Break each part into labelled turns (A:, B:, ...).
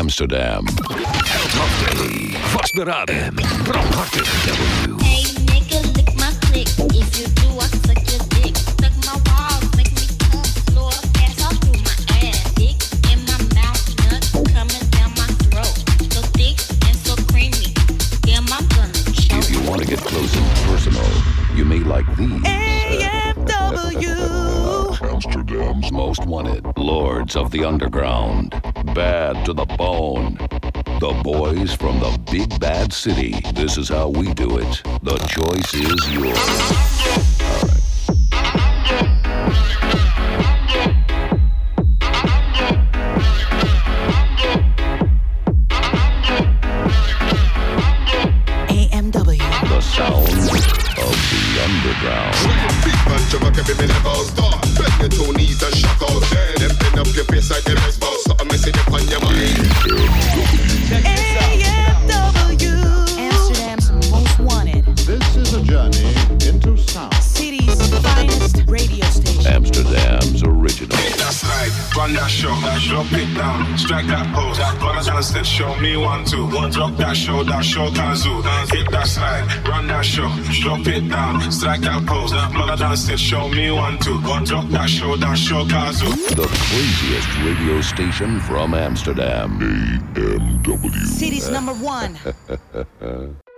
A: Amsterdam.
B: Top Daily. Vastberaden. Brandhartig. W.
C: Hey nigga, lick my click. If you do, I suck your dick. Suck my balls, make me come floor. Pass all through my ass. Dick in my mouth, nut coming down my throat. So thick and so creamy. Damn, I'm gonna choke.
A: If you want to get close and personal, you may like these.
D: AMW.
A: Amsterdam's most wanted. Lords of the Underground. Bad to the bone. The boys from the big bad city. This is how we do it. The choice is yours.
E: Down, strike that pose. Brothers and sisters, show me one, two. Drop that show, that show Kazu.
A: The craziest radio station from Amsterdam. AMW.
D: City's number one.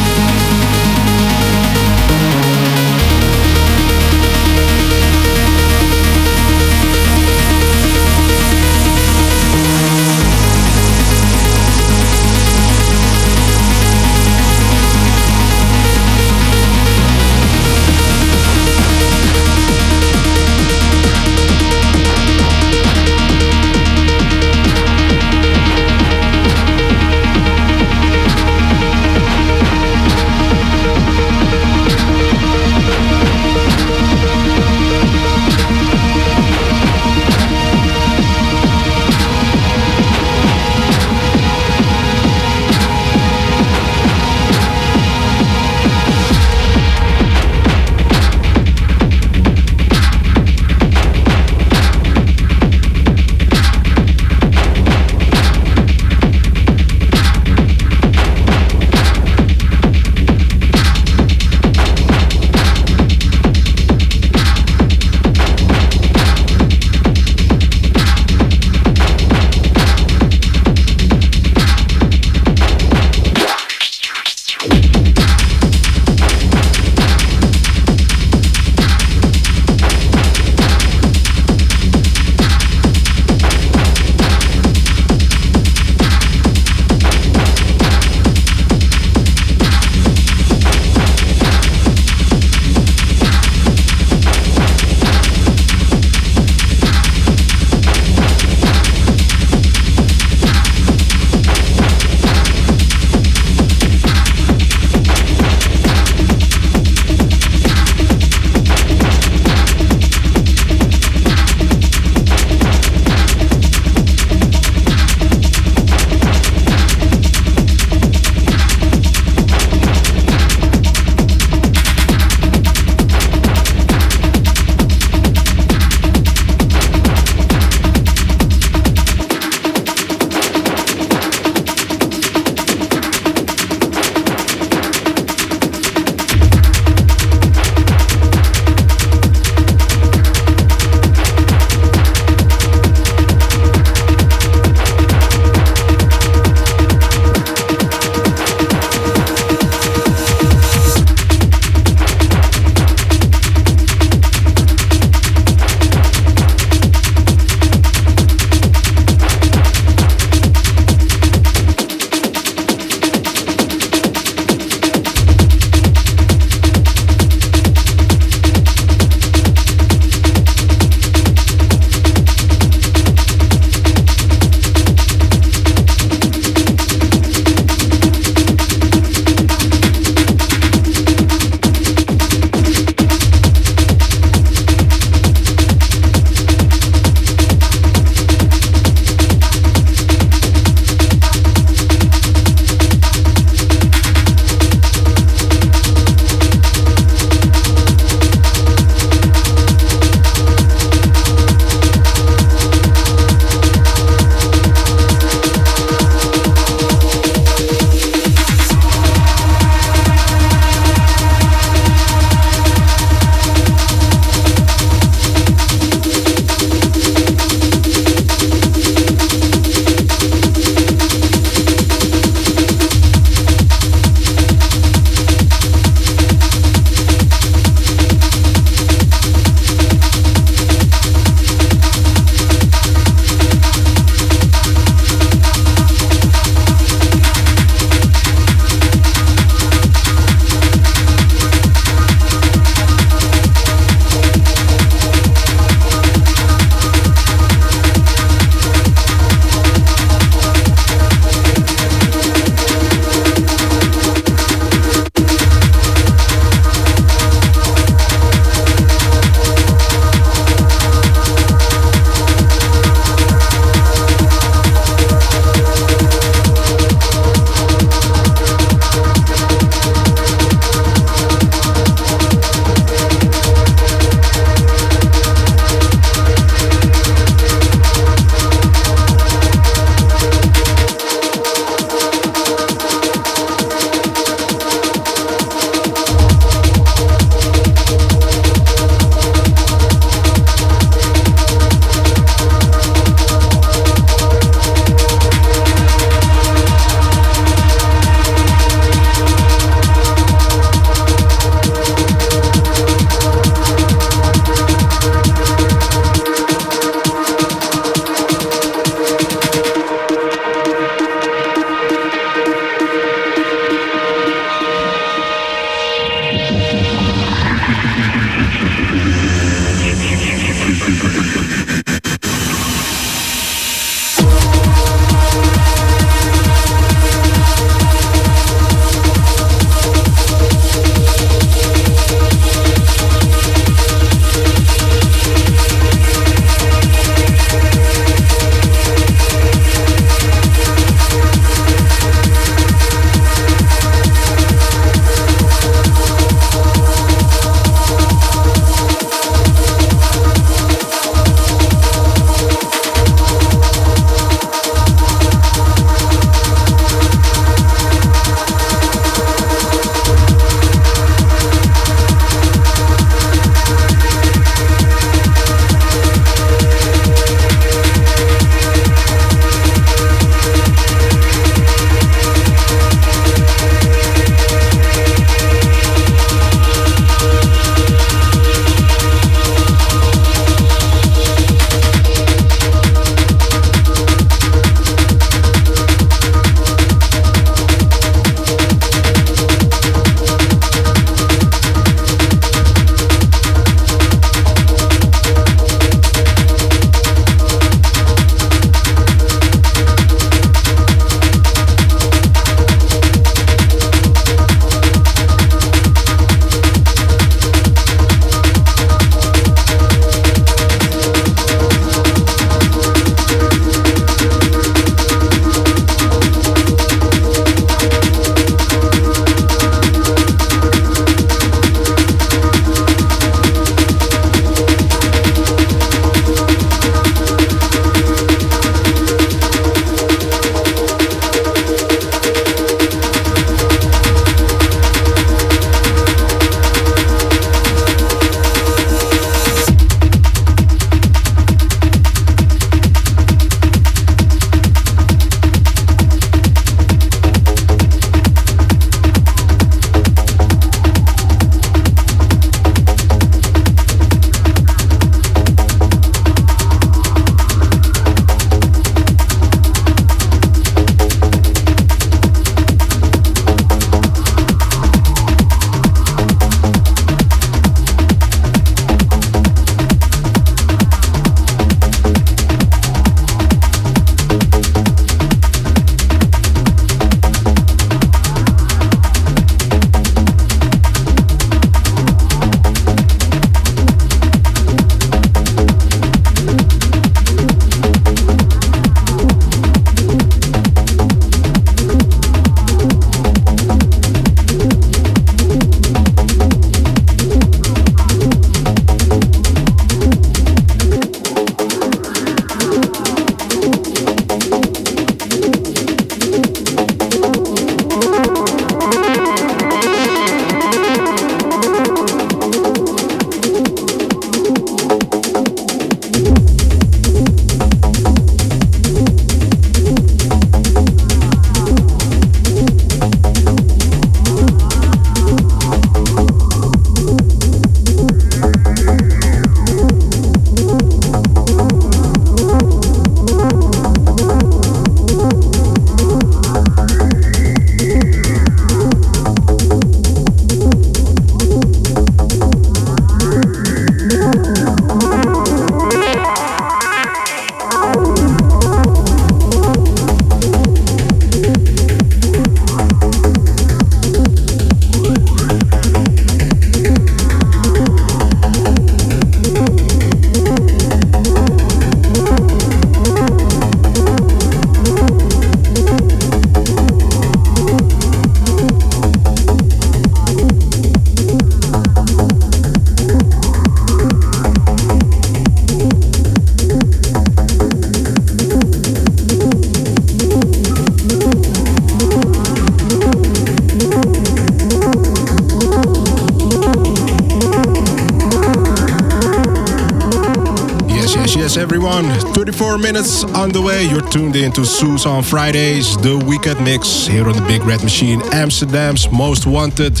F: minutes on the way. You're tuned in to Sous on Fridays, the weekend mix here on the Big Red Machine, Amsterdam's Most Wanted.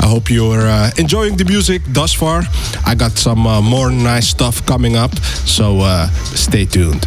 F: I hope you're uh, enjoying the music thus far. I got some uh, more nice stuff coming up, so uh, stay tuned.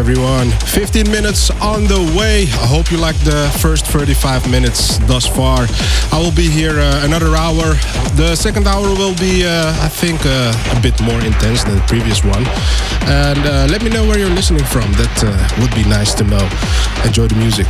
F: Everyone. 15 minutes on the way. I hope you like the first 35 minutes thus far. I will be here uh, another hour. The second hour will be, uh, I think, uh, a bit more intense than the previous one. And uh, let me know where you're listening from. That uh, would be nice to know. Enjoy the music.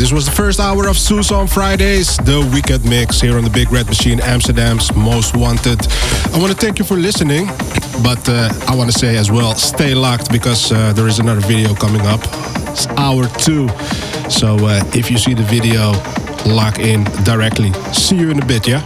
F: This was the first hour of Sous on Fridays, the weekend mix here on the Big Red Machine, Amsterdam's most wanted. I want to thank you for listening, but uh, I want to say as well, stay locked because uh, there is another video coming up. It's hour two. So uh, if you see the video, lock in directly. See you in a bit, yeah?